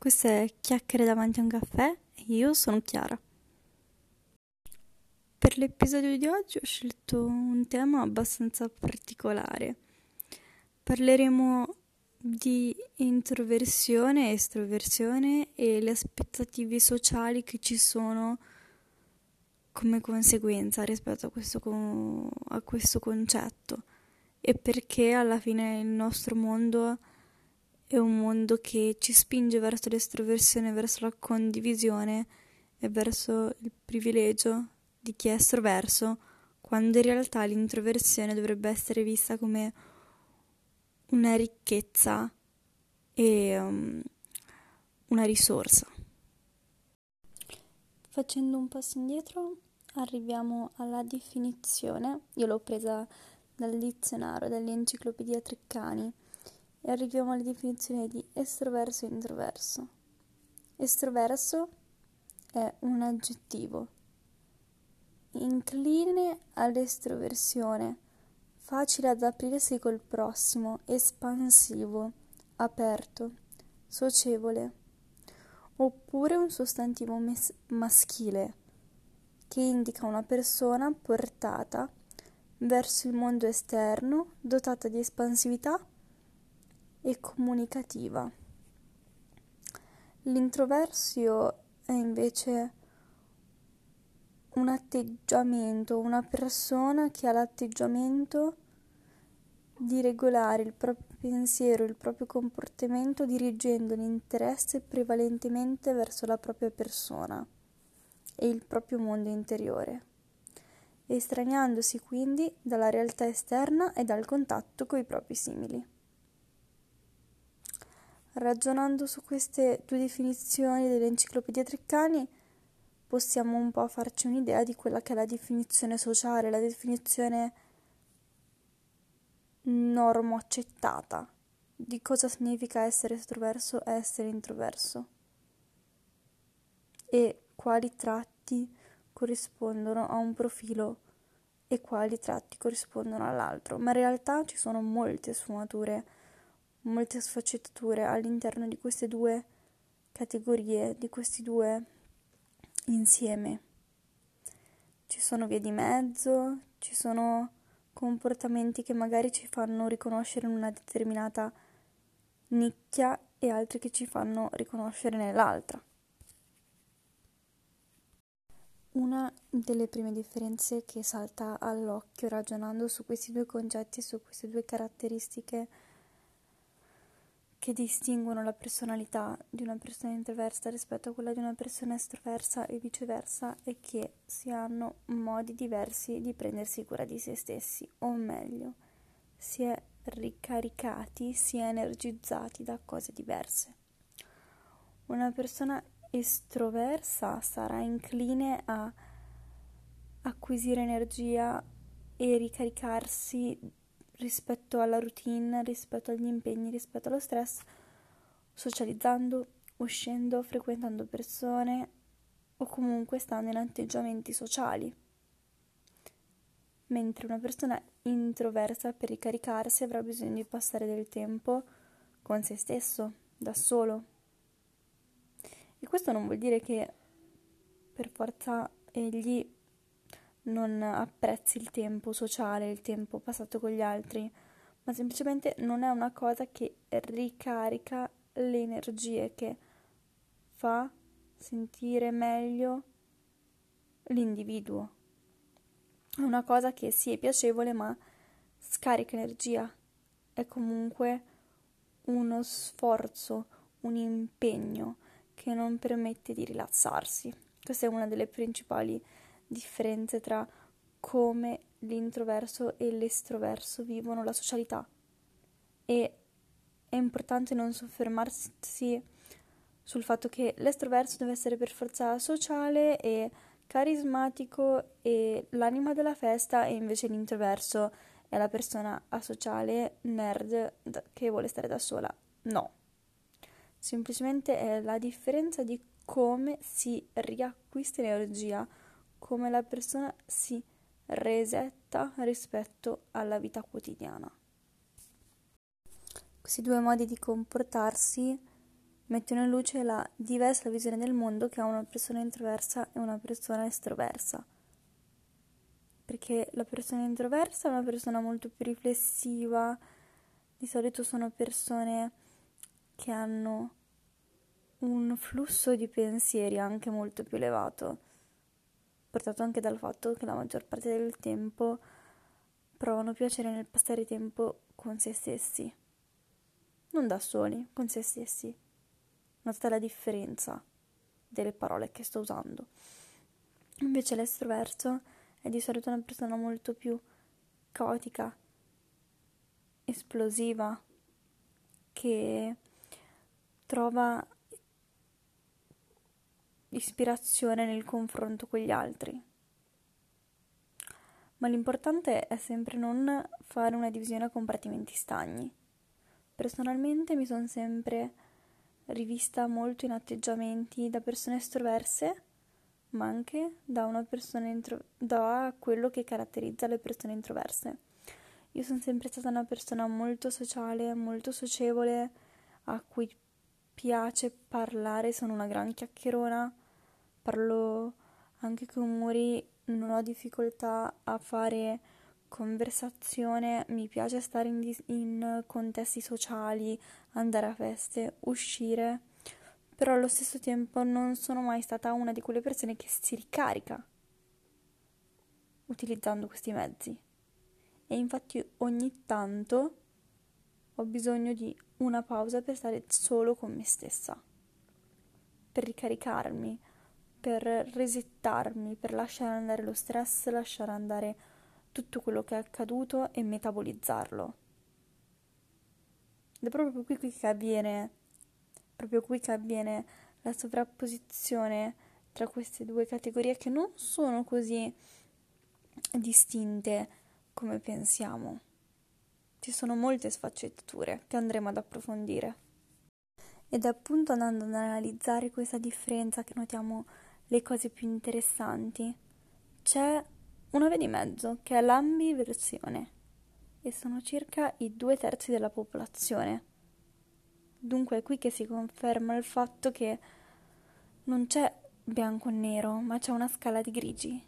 questo è Chiacchiere davanti a un caffè e io sono Chiara. Per l'episodio di oggi ho scelto un tema abbastanza particolare. Parleremo di introversione, estroversione e le aspettative sociali che ci sono come conseguenza rispetto a questo, a questo concetto e perché alla fine il nostro mondo è un mondo che ci spinge verso l'estroversione, verso la condivisione e verso il privilegio di chi è estroverso, quando in realtà l'introversione dovrebbe essere vista come una ricchezza e um, una risorsa. Facendo un passo indietro arriviamo alla definizione, io l'ho presa dal dizionario, dall'enciclopedia Treccani e arriviamo alla definizione di estroverso e introverso. Estroverso è un aggettivo incline all'estroversione, facile ad aprirsi col prossimo, espansivo, aperto, socievole, oppure un sostantivo mes- maschile che indica una persona portata verso il mondo esterno, dotata di espansività e comunicativa. L'introversio è invece un atteggiamento, una persona che ha l'atteggiamento di regolare il proprio pensiero, il proprio comportamento dirigendo l'interesse prevalentemente verso la propria persona e il proprio mondo interiore, estraniandosi quindi dalla realtà esterna e dal contatto coi propri simili. Ragionando su queste due definizioni dell'enciclopedia Treccani, possiamo un po' farci un'idea di quella che è la definizione sociale, la definizione normo accettata. Di cosa significa essere estroverso e essere introverso? E quali tratti corrispondono a un profilo e quali tratti corrispondono all'altro, ma in realtà ci sono molte sfumature molte sfaccettature all'interno di queste due categorie, di questi due insieme. Ci sono vie di mezzo, ci sono comportamenti che magari ci fanno riconoscere in una determinata nicchia e altri che ci fanno riconoscere nell'altra. Una delle prime differenze che salta all'occhio ragionando su questi due concetti su queste due caratteristiche che distinguono la personalità di una persona introversa rispetto a quella di una persona estroversa e viceversa è che si hanno modi diversi di prendersi cura di se stessi, o meglio, si è ricaricati, si è energizzati da cose diverse. Una persona estroversa sarà incline a acquisire energia e ricaricarsi rispetto alla routine, rispetto agli impegni, rispetto allo stress, socializzando, uscendo, frequentando persone o comunque stando in atteggiamenti sociali. Mentre una persona introversa per ricaricarsi avrà bisogno di passare del tempo con se stesso, da solo. E questo non vuol dire che per forza egli non apprezzi il tempo sociale, il tempo passato con gli altri, ma semplicemente non è una cosa che ricarica le energie, che fa sentire meglio l'individuo. È una cosa che sì è piacevole, ma scarica energia. È comunque uno sforzo, un impegno che non permette di rilassarsi. Questa è una delle principali differenze tra come l'introverso e l'estroverso vivono la socialità e è importante non soffermarsi sul fatto che l'estroverso deve essere per forza sociale e carismatico e l'anima della festa e invece l'introverso è la persona asociale, nerd, che vuole stare da sola. No. Semplicemente è la differenza di come si riacquista energia come la persona si resetta rispetto alla vita quotidiana. Questi due modi di comportarsi mettono in luce la diversa visione del mondo che ha una persona introversa e una persona estroversa. Perché la persona introversa è una persona molto più riflessiva, di solito sono persone che hanno un flusso di pensieri anche molto più elevato, portato anche dal fatto che la maggior parte del tempo provano piacere nel passare tempo con se stessi, non da soli, con se stessi. Notate la differenza delle parole che sto usando. Invece l'estroverso è di solito una persona molto più caotica, esplosiva, che trova ispirazione nel confronto con gli altri. Ma l'importante è sempre non fare una divisione a compartimenti stagni. Personalmente mi sono sempre rivista molto in atteggiamenti da persone estroverse, ma anche da una persona intro- da quello che caratterizza le persone introverse. Io sono sempre stata una persona molto sociale, molto socievole, a cui piace parlare, sono una gran chiacchierona, parlo anche con Muri, non ho difficoltà a fare conversazione, mi piace stare in, dis- in contesti sociali, andare a feste, uscire, però allo stesso tempo non sono mai stata una di quelle persone che si ricarica utilizzando questi mezzi. E infatti ogni tanto ho bisogno di una pausa per stare solo con me stessa, per ricaricarmi, per resettarmi, per lasciare andare lo stress, lasciare andare tutto quello che è accaduto e metabolizzarlo. Ed è proprio qui che avviene, proprio qui che avviene la sovrapposizione tra queste due categorie che non sono così distinte come pensiamo. Ci sono molte sfaccettature che andremo ad approfondire. Ed appunto andando ad analizzare questa differenza che notiamo le cose più interessanti. C'è una via di mezzo che è l'ambiversione e sono circa i due terzi della popolazione. Dunque è qui che si conferma il fatto che non c'è bianco e nero, ma c'è una scala di grigi.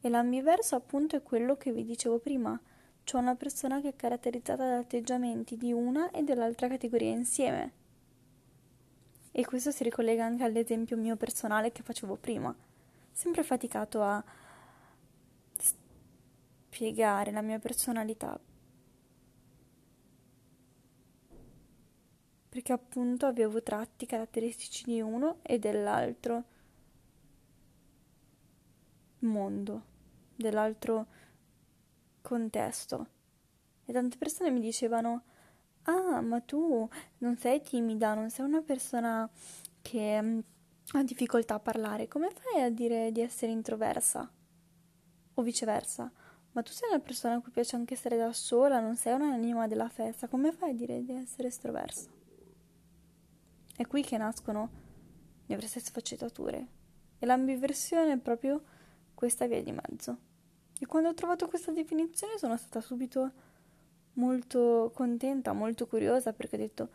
E l'ambiverso appunto è quello che vi dicevo prima, cioè una persona che è caratterizzata da atteggiamenti di una e dell'altra categoria insieme. E questo si ricollega anche all'esempio mio personale che facevo prima. Sempre faticato a spiegare la mia personalità. Perché appunto avevo tratti caratteristici di uno e dell'altro mondo, dell'altro contesto. E tante persone mi dicevano: Ah, ma tu non sei timida, non sei una persona che mm, ha difficoltà a parlare. Come fai a dire di essere introversa? O viceversa? Ma tu sei una persona a cui piace anche stare da sola, non sei un'anima della festa, come fai a dire di essere estroversa? È qui che nascono le diverse sfaccettature. E l'ambiversione è proprio questa via di mezzo. E quando ho trovato questa definizione sono stata subito molto contenta, molto curiosa perché ho detto: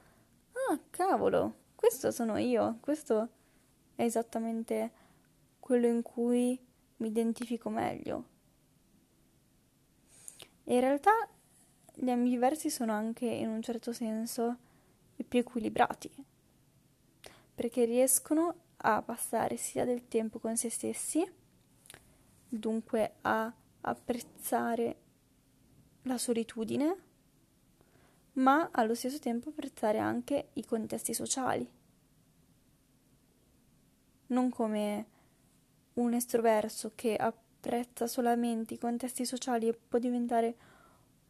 Ah, cavolo, questo sono io, questo è esattamente quello in cui mi identifico meglio. E in realtà gli ambiversi sono anche in un certo senso i più equilibrati, perché riescono a passare sia del tempo con se stessi, dunque a apprezzare la solitudine, ma allo stesso tempo apprezzare anche i contesti sociali. Non come un estroverso che apprezza solamente i contesti sociali e può diventare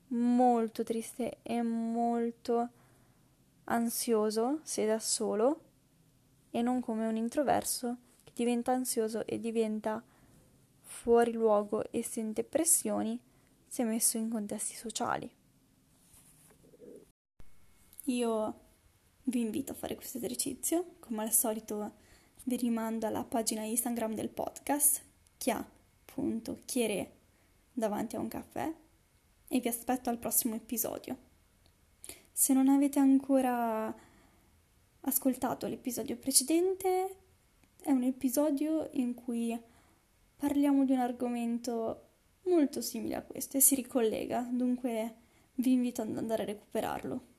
molto triste e molto ansioso se da solo e non come un introverso che diventa ansioso e diventa fuori luogo e sente pressioni se messo in contesti sociali. Io vi invito a fare questo esercizio, come al solito vi rimando alla pagina Instagram del podcast che ha appunto chiere davanti a un caffè e vi aspetto al prossimo episodio. Se non avete ancora ascoltato l'episodio precedente, è un episodio in cui parliamo di un argomento molto simile a questo e si ricollega, dunque vi invito ad andare a recuperarlo.